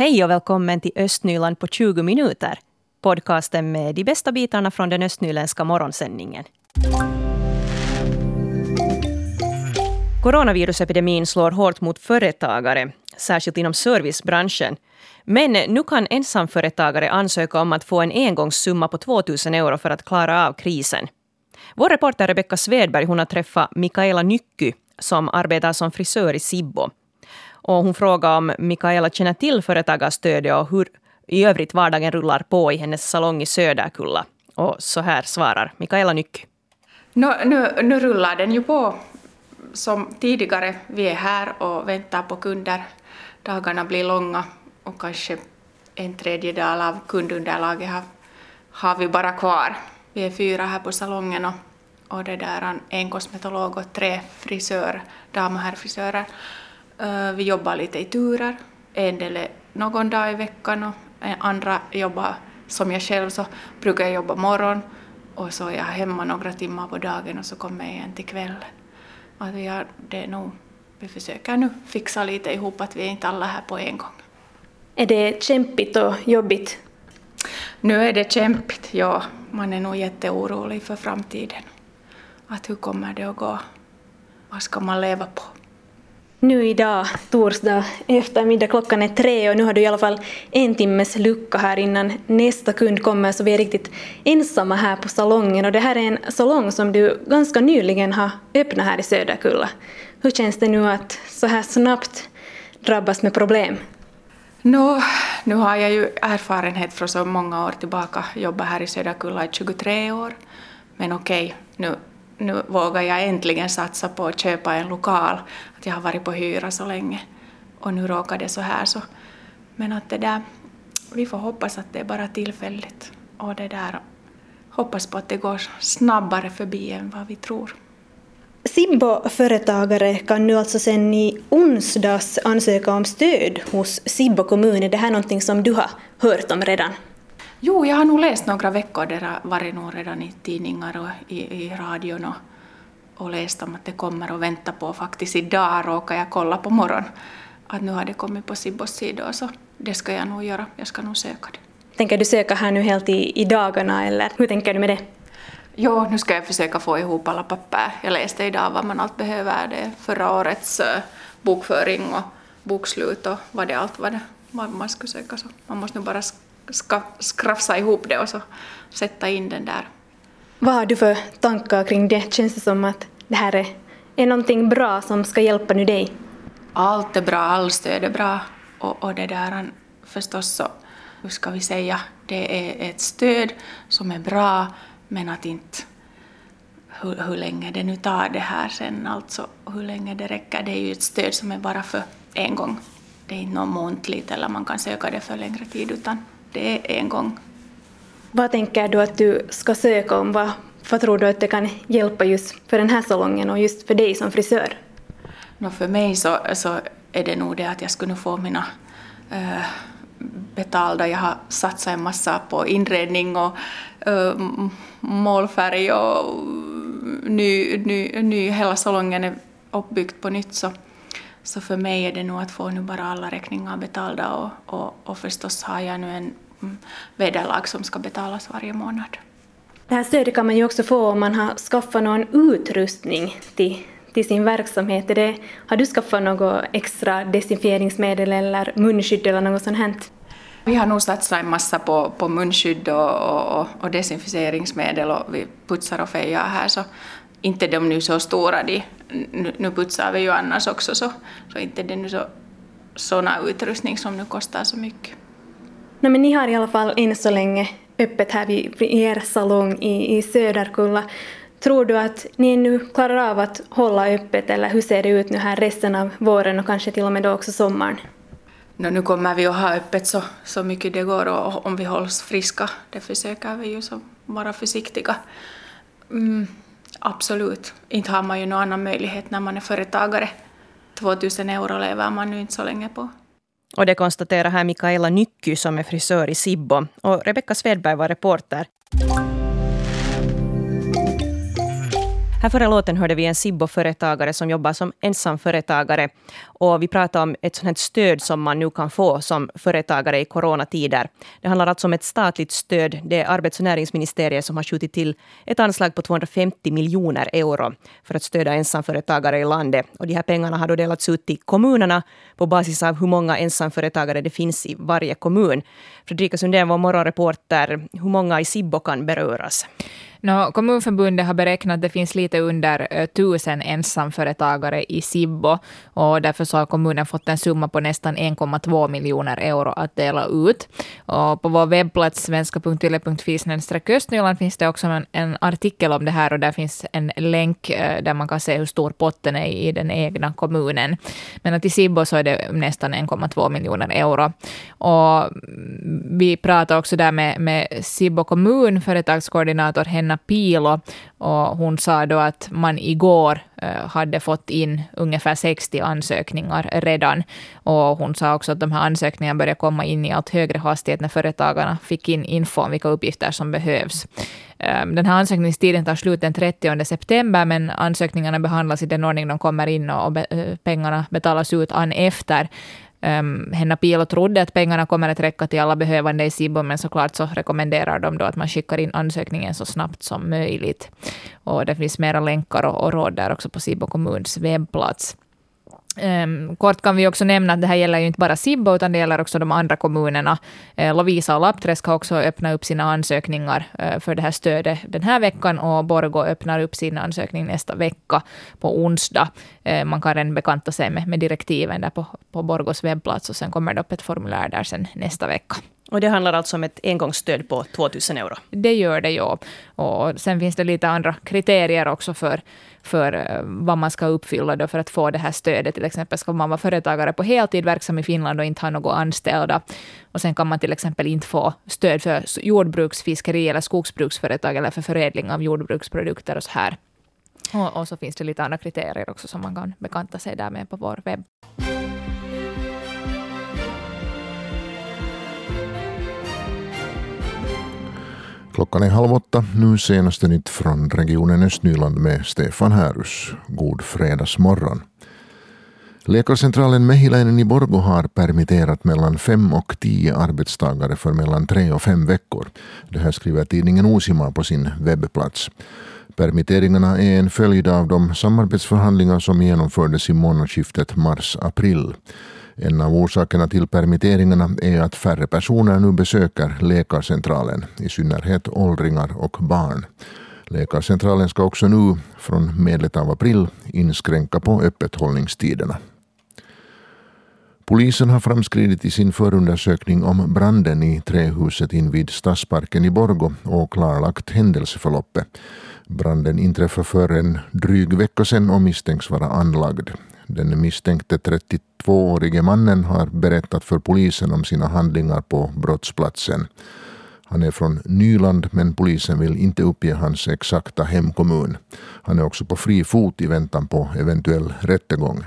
Hej och välkommen till Östnyland på 20 minuter. Podcasten med de bästa bitarna från den östnyländska morgonsändningen. Coronavirusepidemin slår hårt mot företagare, särskilt inom servicebranschen. Men nu kan ensamföretagare ansöka om att få en engångssumma på 2 000 euro för att klara av krisen. Vår reporter Rebecka Svedberg hon har träffat Mikaela Nycky som arbetar som frisör i Sibbo. Och hon frågade om Mikaela känner till företagarstödet och hur i övrigt vardagen rullar på i hennes salong i Söderkulla. Och så här svarar Mikaela Nycki. Nu, nu, nu rullar den ju på som tidigare. Vi är här och väntar på kunder. Dagarna blir långa och kanske en tredjedel av kundunderlaget har, har vi bara kvar. Vi är fyra här på salongen och, och det där en kosmetolog och tre frisör, dam och herrfrisörer. Uh, vi jobbar lite i turer. En del är någon dag i veckan och andra jobbar som jag själv så brukar jag jobba morgon och så är jag hemma några timmar på dagen och så kommer jag igen till kvällen. Att vi, har, det är nog, vi försöker nu fixa lite ihop att vi är inte alla här på en gång. Är det kämpigt och jobbigt? Nu är det kämpigt, ja. Man är nog jätteorolig för framtiden. Att hur kommer det att gå? Vad ska man leva på? Nu idag, torsdag eftermiddag, klockan är tre och nu har du i alla fall en timmes lucka här innan nästa kund kommer så vi är riktigt ensamma här på salongen och det här är en salong som du ganska nyligen har öppnat här i Söderkulla. Hur känns det nu att så här snabbt drabbas med problem? No, nu har jag ju erfarenhet från så många år tillbaka, jobbat här i Söderkulla i 23 år. Men okej, nu nu vågar jag äntligen satsa på att köpa en lokal. Att jag har varit på hyra så länge och nu råkar det så här så. Men att det där, vi får hoppas att det är bara tillfälligt och det där, hoppas på att det går snabbare förbi än vad vi tror. Sibbo-företagare kan nu alltså sen i onsdags ansöka om stöd hos Sibbo kommun. Är det här någonting som du har hört om redan? Jo, jag har nog läst några veckor, det har varit nog redan i tidningar och i, i radion och, och läst om att det kommer och vänta på faktiskt idag råkar jag kolla på morgon att nu har det kommit på Sibbos sida så det ska jag nog göra, jag ska nog söka det. Tänker du söka här nu helt i, i dagarna eller hur tänker du med det? Jo, nu ska jag försöka få ihop alla papper. Jag läste idag vad man allt behöver. Det är förra årets uh, bokföring och bokslut och vad det allt var det vad man skulle söka. Så man måste nu bara ska skrafsa ihop det och så sätta in den där. Vad har du för tankar kring det? Känns det som att det här är, är någonting bra som ska hjälpa nu dig? Allt är bra, all stöd är bra och, och det där förstås så, hur ska vi säga, det är ett stöd som är bra men att inte hur, hur länge det nu tar det här sen, alltså hur länge det räcker, det är ju ett stöd som är bara för en gång. Det är inte något måntligt eller man kan söka det för längre tid utan det är en gång. Vad tänker du att du ska söka om? Vad, vad tror du att det kan hjälpa just för den här salongen och just för dig som frisör? No, för mig så, så är det nog det att jag skulle få mina äh, betalda. Jag har satsat en massa på inredning och äh, målfärg och ny, ny, ny, hela salongen är uppbyggd på nytt. Så så för mig är det nog att få nu bara alla räkningar betalda och, och, och förstås har jag nu en mm, vederlag som ska betalas varje månad. Det här stödet kan man ju också få om man har skaffat någon utrustning till, till sin verksamhet. Det, har du skaffat något extra desinfieringsmedel eller munskydd eller något sånt här? Vi har nog satsat en massa på, på munskydd och, och, och desinficeringsmedel och vi putsar och fejar här så inte de nu så stora, de, nu, nu putsar vi ju annars också så, så inte det nu så sådana utrustning som nu kostar så mycket. No, men ni har i alla fall än så länge öppet här vid er salong i, i Söderkulla. Tror du att ni nu klarar av att hålla öppet eller hur ser det ut nu här resten av våren och kanske till och med då också sommaren? No, nu kommer vi att ha öppet så, så mycket det går och om vi hålls friska, det försöker vi ju så vara försiktiga. Mm. Absolut. Inte har man ju någon annan möjlighet när man är företagare. 2000 euro lever man nu inte så länge på. Och det konstaterar här Mikaela Nycky som är frisör i Sibbo. Och Rebecka Svedberg var reporter. Här före låten hörde vi en Sibbo-företagare som jobbar som ensamföretagare. Och vi pratade om ett sånt här stöd som man nu kan få som företagare i coronatider. Det handlar alltså om ett statligt stöd. Det är arbets och näringsministeriet som har skjutit till ett anslag på 250 miljoner euro för att stödja ensamföretagare i landet. Och de här pengarna har då delats ut till kommunerna på basis av hur många ensamföretagare det finns i varje kommun. Fredrika Sundén, vår morgonreporter, hur många i Sibbo kan beröras? No, Kommunförbundet har beräknat att det finns lite under eh, tusen ensamföretagare i Sibbo och därför så har kommunen fått en summa på nästan 1,2 miljoner euro att dela ut. Och på vår webbplats svenska.yle.fi östnyland finns det också en, en, artikel om det här och där finns en länk eh, där man kan se hur stor potten är i den egna kommunen. Men att i Sibbo så är det nästan 1,2 miljoner euro. Och vi pratade också där med, med Sibbo kommun, företagskoordinator Henna Anna Pilo och hon sa då att man igår eh, hade fått in ungefär 60 ansökningar redan. Och hon sa också att de här ansökningarna började komma in i allt högre hastighet när företagarna fick in info om vilka uppgifter som behövs. Eh, den här ansökningstiden tar slut den 30 september, men ansökningarna behandlas i den ordning de kommer in och eh, pengarna betalas ut an efter. Um, Henna Pilo trodde att pengarna kommer att räcka till alla behövande i Sibbo, men såklart så rekommenderar de då att man skickar in ansökningen så snabbt som möjligt. Och det finns mera länkar och, och råd där också på Sibbo kommuns webbplats. Um, kort kan vi också nämna att det här gäller ju inte bara Sibbo, utan det gäller också de andra kommunerna. Uh, Lovisa och Lappträsk har också öppnat upp sina ansökningar uh, för det här stödet den här veckan och Borgå öppnar upp sin ansökning nästa vecka på onsdag. Uh, man kan redan bekanta sig med, med direktiven där på, på Borgås webbplats och sen kommer det upp ett formulär där sen nästa vecka. Och det handlar alltså om ett engångsstöd på 2000 euro? Det gör det, ja. Och sen finns det lite andra kriterier också för, för eh, vad man ska uppfylla då för att få det här stödet. Till exempel ska man vara företagare på heltid, verksam i Finland och inte ha några anställda. Och sen kan man till exempel inte få stöd för jordbruks-, fiskeri eller skogsbruksföretag eller för förädling av jordbruksprodukter och så här. Och, och så finns det lite andra kriterier också som man kan bekanta sig där med på vår webb. Klockan är halv åtta. Nu senaste nytt från regionen Östnyland med Stefan Härus. God fredagsmorgon. Läkarcentralen Mehiläinen i Borgo har permitterat mellan fem och tio arbetstagare för mellan tre och fem veckor. Det här skriver tidningen Osima på sin webbplats. Permitteringarna är en följd av de samarbetsförhandlingar som genomfördes i månadsskiftet mars-april. En av orsakerna till permitteringarna är att färre personer nu besöker läkarcentralen, i synnerhet åldringar och barn. Läkarcentralen ska också nu, från medlet av april, inskränka på öppethållningstiderna. Polisen har framskridit i sin förundersökning om branden i trähuset invid Stadsparken i Borgo och klarlagt händelseförloppet. Branden inträffade för en dryg vecka sedan och misstänks vara anlagd. Den misstänkte 32-årige mannen har berättat för polisen om sina handlingar på brottsplatsen. Han är från Nyland men polisen vill inte uppge hans exakta hemkommun. Han är också på fri fot i väntan på eventuell rättegång.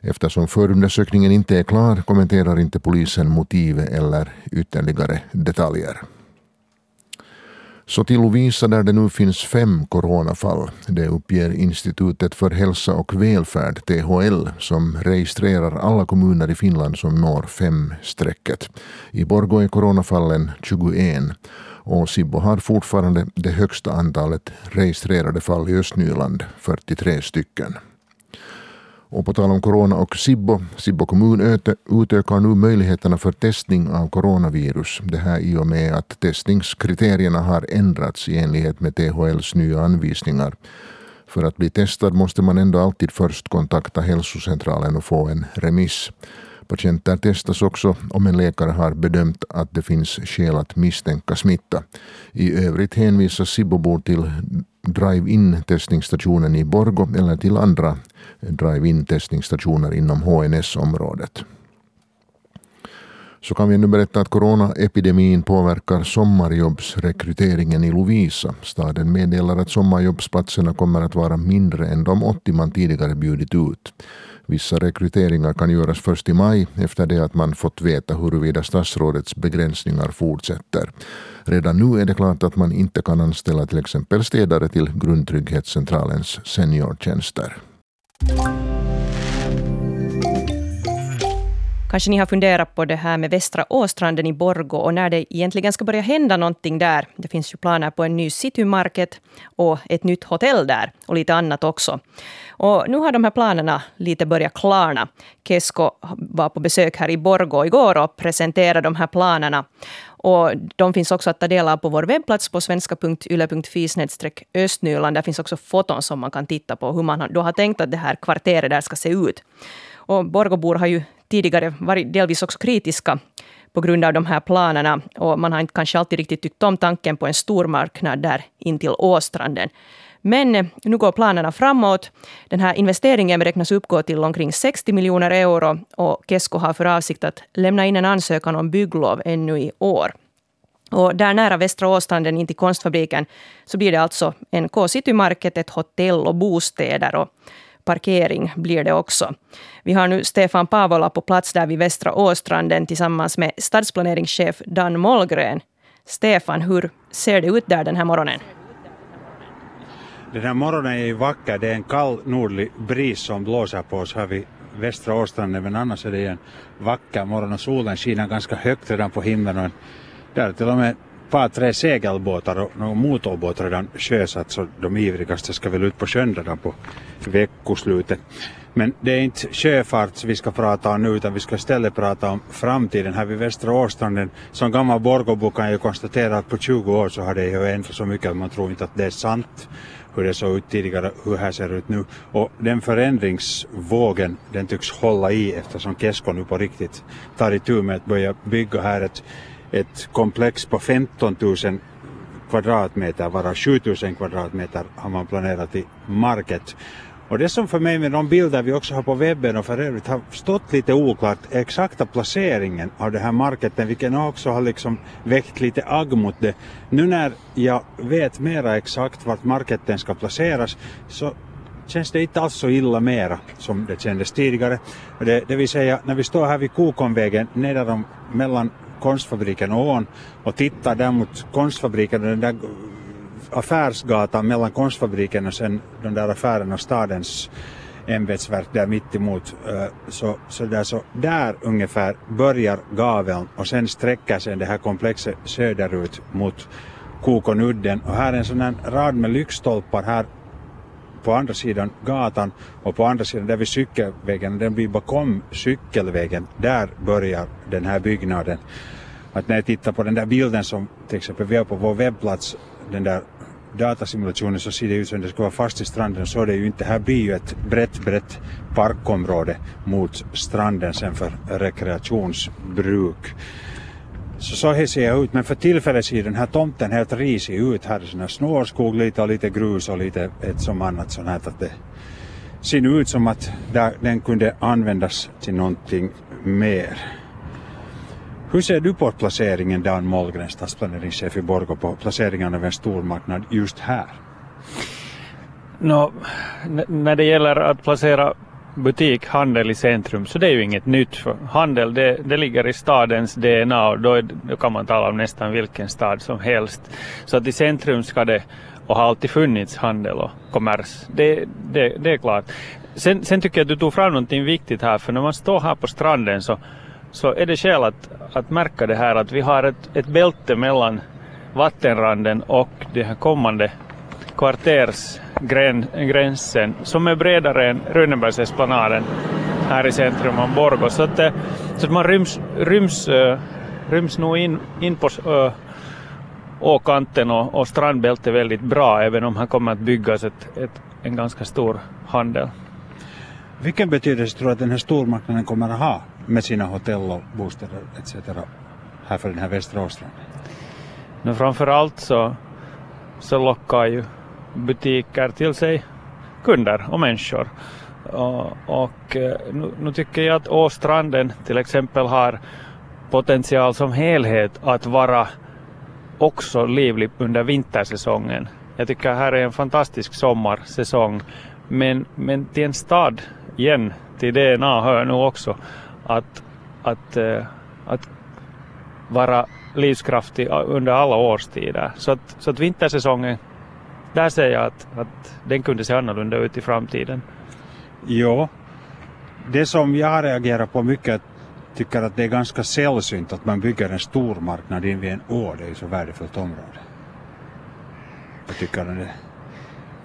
Eftersom förundersökningen inte är klar kommenterar inte polisen motiv eller ytterligare detaljer. Så till Lovisa där det nu finns fem coronafall. Det uppger Institutet för hälsa och välfärd, THL, som registrerar alla kommuner i Finland som når fem-strecket. I Borgå är coronafallen 21 och Sibbo har fortfarande det högsta antalet registrerade fall i Östnyland, 43 stycken. Och på tal om corona och Sibbo, Sibbo kommun utökar nu möjligheterna för testning av coronavirus. Det här i och med att testningskriterierna har ändrats i enlighet med THLs nya anvisningar. För att bli testad måste man ändå alltid först kontakta hälsocentralen och få en remiss. Patienter testas också om en läkare har bedömt att det finns skäl att misstänka smitta. I övrigt hänvisas Sibbobor till drive-in testningsstationen i Borgo eller till andra drive-in testningsstationer inom HNS-området. Så kan vi nu berätta att coronaepidemin påverkar sommarjobbsrekryteringen i Lovisa. Staden meddelar att sommarjobbsplatserna kommer att vara mindre än de 80 man tidigare bjudit ut. Vissa rekryteringar kan göras först i maj efter det att man fått veta huruvida statsrådets begränsningar fortsätter. Redan nu är det klart att man inte kan anställa till exempel städare till Grundtrygghetscentralens seniortjänster. Kanske ni har funderat på det här med Västra Åstranden i Borgo och när det egentligen ska börja hända någonting där. Det finns ju planer på en ny citymarket och ett nytt hotell där och lite annat också. Och nu har de här planerna lite börjat klarna. Kesko var på besök här i Borgo igår och presenterade de här planerna. Och de finns också att ta del av på vår webbplats på svenska.yle.fi östnyland. Där finns också foton som man kan titta på hur man då har tänkt att det här kvarteret där ska se ut. Och Borgobor har ju tidigare varit delvis också kritiska på grund av de här planerna. Och man har inte kanske alltid riktigt tyckt om tanken på en stormarknad där intill Åstranden. Men eh, nu går planerna framåt. Den här investeringen beräknas uppgå till omkring 60 miljoner euro och Kesko har för avsikt att lämna in en ansökan om bygglov ännu i år. Och där nära Västra Åstranden in till konstfabriken så blir det alltså en K-City Market, ett hotell och bostäder. Och parkering blir det också. Vi har nu Stefan Pavola på plats där vid Västra Åstranden tillsammans med stadsplaneringschef Dan Mollgren. Stefan, hur ser det ut där den här morgonen? Den här morgonen är ju vacker. Det är en kall nordlig bris som blåser på oss här vid Västra Åstranden men annars är det en vacker morgon och solen skiner ganska högt redan på himlen och där till och med par tre segelbåtar och några motorbåtar redan sjösatt så de ivrigaste ska väl ut på sjön redan på veckoslutet. Men det är inte sjöfart vi ska prata om nu utan vi ska istället prata om framtiden här vid Västra Åstranden. Som gammal Borgåbo kan jag konstatera att på 20 år så har det ju ändrat så mycket att man tror inte att det är sant hur det såg ut tidigare, hur det här ser ut nu. Och den förändringsvågen den tycks hålla i eftersom Kesko nu på riktigt tar itu med att börja bygga här ett ett komplex på 15 000 kvadratmeter, varav 7 000 kvadratmeter har man planerat i market. Och det som för mig med de bilder vi också har på webben och för övrigt har stått lite oklart är exakta placeringen av den här marketen, vilken också har liksom väckt lite agg mot det. Nu när jag vet mera exakt vart marketen ska placeras så känns det inte alls så illa mera som det kändes tidigare. Det, det vill säga när vi står här vid Kokonvägen nedan mellan konstfabriken och Ån och tittar där mot konstfabriken och den där affärsgatan mellan konstfabriken och sen de där affärerna och stadens ämbetsverk där mittemot. Eh, så, så, där, så där ungefär börjar gaveln och sen sträcker sig det här komplexet söderut mot Kokonudden och här är en sån här rad med lyktstolpar här på andra sidan gatan och på andra sidan där vid cykelvägen, den blir bakom cykelvägen, där börjar den här byggnaden. Att när jag tittar på den där bilden som till exempel vi har på vår webbplats, den där datasimulationen så ser det ut som det ska vara fast i stranden så är det ju inte. Här blir ju ett brett, brett parkområde mot stranden sen för rekreationsbruk. Så så här ser jag ut, men för tillfället ser den här tomten helt risig ut. Här är sån här snårskog lite och lite grus och lite ett som annat sånt här. Att det ser ut som att den kunde användas till någonting mer. Hur ser du på placeringen, Dan Mollgren, stadsplaneringschef i Borgå, på placeringen av en stormarknad just här? No, när det gäller att placera butik, handel i centrum, så det är ju inget nytt. För handel, det, det ligger i stadens DNA och då, är, då kan man tala om nästan vilken stad som helst. Så att i centrum ska det, och har alltid funnits handel och kommers. Det, det, det är klart. Sen, sen tycker jag att du tog fram någonting viktigt här, för när man står här på stranden så, så är det skäl att, att märka det här att vi har ett, ett bälte mellan vattenranden och den här kommande kvartersgränsen som är bredare än Runebergsesplanaden här i centrum av Borgå. Så att, eh, så att man ryms, ryms, eh, ryms nog in, in på eh, åkanten och, och strandbältet väldigt bra även om här kommer att byggas ett, ett, en ganska stor handel. Vilken betydelse tror du att den här stormarknaden kommer att ha med sina hotell och bostäder etc. här för den här västra Åstranden? No, framförallt så, så lockar ju butiker till sig kunder och människor. Och, och eh, nu, nu, tycker jag att Åstranden till exempel har potential som helhet att vara också livlig under vintersäsongen. Jag tycker här är en fantastisk sommarsäsong men, men till en stad igen till DNA hör nu också att, att, uh, att vara livskraftig under alla årstider. Så att, så att vintersäsongen, där ser jag att, att den kunde se annorlunda ut i framtiden. Jo, det som jag reagerar på mycket tycker att det är ganska sällsynt att man bygger en stor marknad invid en å. Det är ju så värdefullt område. Vad tycker du det?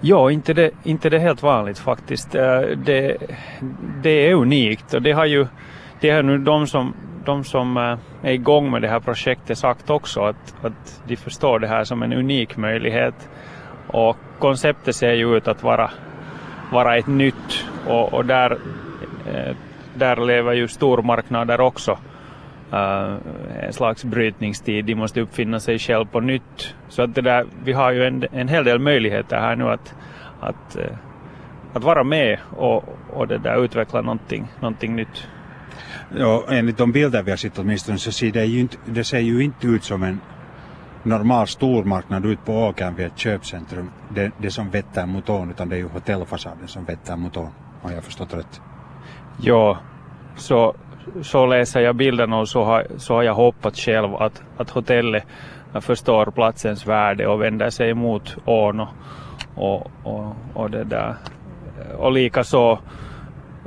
Ja, inte det, inte det helt vanligt faktiskt. Eh, det, det är unikt och det har ju det har nu de som, de som eh, är igång med det här projektet sagt också att, att de förstår det här som en unik möjlighet. Och konceptet ser ju ut att vara, vara ett nytt och, och där, eh, där lever ju stormarknader också uh, en slags brytningstid. De måste uppfinna sig själv på nytt. Så att det där, vi har ju en, en hel del möjligheter här nu att, att, uh, att vara med och, och det där utveckla någonting, någonting nytt. Ja, enligt de bilder vi har sett åtminstone så ser det ju inte, det ser ju inte ut som en normal stormarknad ut på åkern vid ett köpcentrum. Det, det som vetter mot ån utan det är ju hotellfasaden som vetter mot ån. Har jag förstått rätt? Ja, så, så läser jag bilden och så har, så har jag hoppat själv att, att hotellet förstår platsens värde och vänder sig mot ån och, och, och, och det där. Och likaså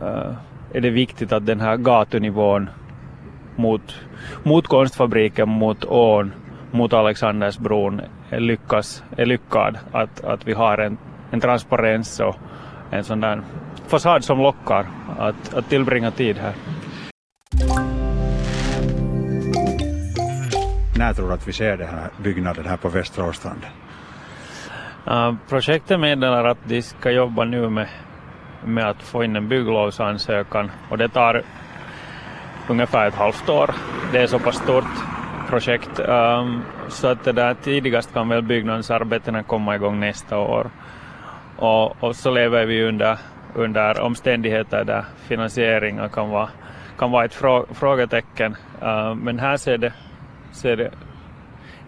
uh, är det viktigt att den här gatunivån mot, mot konstfabriken, mot ån, mot Alexandersbron lyckas, är lyckad. Att, att vi har en, en transparens och en sån där fasad som lockar att, att tillbringa tid här. När tror du att vi ser den här byggnaden här på Västra Åstranden? Uh, projektet meddelar att de ska jobba nu med, med att få in en bygglovsansökan och det tar ungefär ett halvt år. Det är så pass stort projekt um, så att det där tidigast kan väl byggnadsarbetena komma igång nästa år. Och, och så lever vi under, under omständigheter där finansieringen kan vara, kan vara ett frå, frågetecken. Ehm, men här ser det, ser det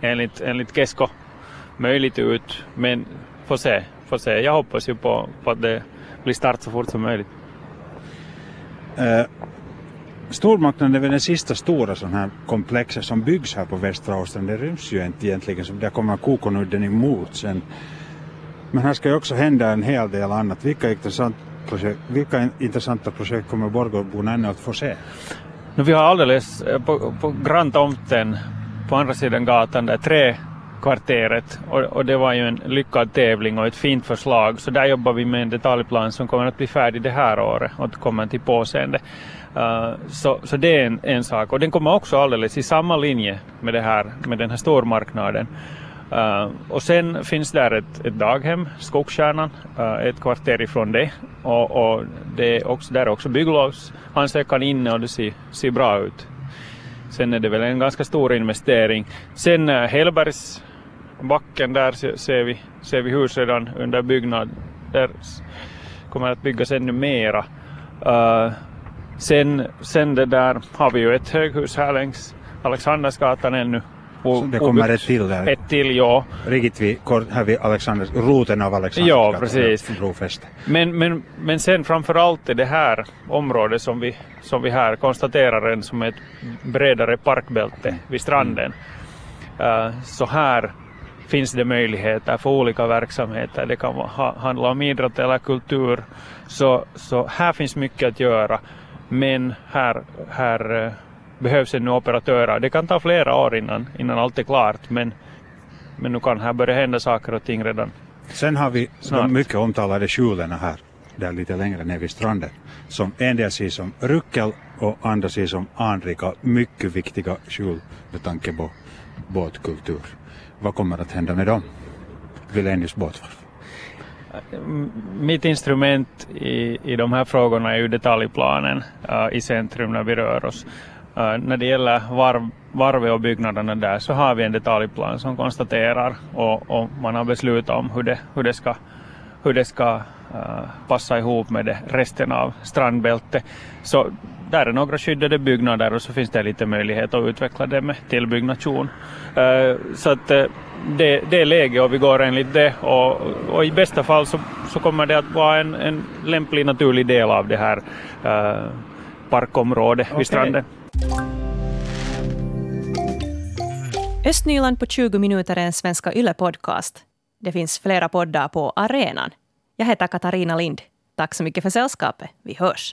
enligt, enligt Kesko möjligt ut, men får se, får se. Jag hoppas ju på, på att det blir start så fort som möjligt. Uh, Stormarknaden är väl den sista stora sån här komplexet som byggs här på Västra Åstrand. Det ryms ju inte egentligen, så där kommer Kokonudden emot sen. Men här ska ju också hända en hel del annat. Vilka, intressant projekt, vilka intressanta projekt kommer Borgåborna ännu att få se? Nu, vi har alldeles på, på granntomten på andra sidan gatan där tre kvarteret och, och, det var ju en lyckad tävling och ett fint förslag så där jobbar vi med en detaljplan som kommer att bli färdig det här året och kommer till påseende. Uh, så, så det är en, en sak och den kommer också alldeles i samma linje med, det här, med den här stormarknaden. Uh, och sen finns där ett, ett daghem, Skogstjärnan, uh, eh, ett kvarter ifrån det och, och det är också, där är också bygglovsansökan inne och det ser, ser bra ut. Sen är det väl en ganska stor investering. Sen uh, Hellbergsbacken där ser vi, ser vi hus redan under byggnad. Där kommer att byggas ännu mera. Uh, sen, sen det där har vi ju ett höghus här längs Alexandersgatan ännu så det kommer ett till där? Ett till, ja. Riktigt vid, här vid Alexander, roten av Alexander. Ja, precis. Brofäste. Men, men, men sen framförallt är det här området som vi, som vi här konstaterar en som ett bredare parkbälte vid stranden. Mm. Uh, så här finns det möjligheter för olika verksamheter. Det kan ha, handla om idrott eller kultur. Så, så här finns mycket att göra. Men här, här uh, behövs ännu operatörer. Det kan ta flera år innan, innan allt är klart men, men nu kan här börja hända saker och ting redan Sen har vi snart. de mycket omtalade skjulen här, där lite längre ner vid stranden, som en del ser som ruckel och andra ser som anrika, mycket viktiga skjul med tanke på båtkultur. Vad kommer att hända med dem? Vilenius båtvarv. Mitt instrument i, i de här frågorna är ju detaljplanen uh, i centrum när vi rör oss. Uh, när det gäller varv, varvet och byggnaderna där så har vi en detaljplan som konstaterar och, och, man har beslutat om hur det, hur det ska hur det ska uh, passa ihop med det resten av strandbältet. Så där är några skyddade byggnader och så finns det lite möjlighet att utveckla det med tillbyggnation. Uh, så att uh, det, det är läge och vi går enligt det och, och i bästa fall så, så kommer det att vara en, en lämplig naturlig del av det här parkområdet okay. vid stranden. Östnyland på 20 minuter är en Svenska Yle-podcast. Det finns flera poddar på arenan. Jag heter Katarina Lind. Tack så mycket för sällskapet. Vi hörs.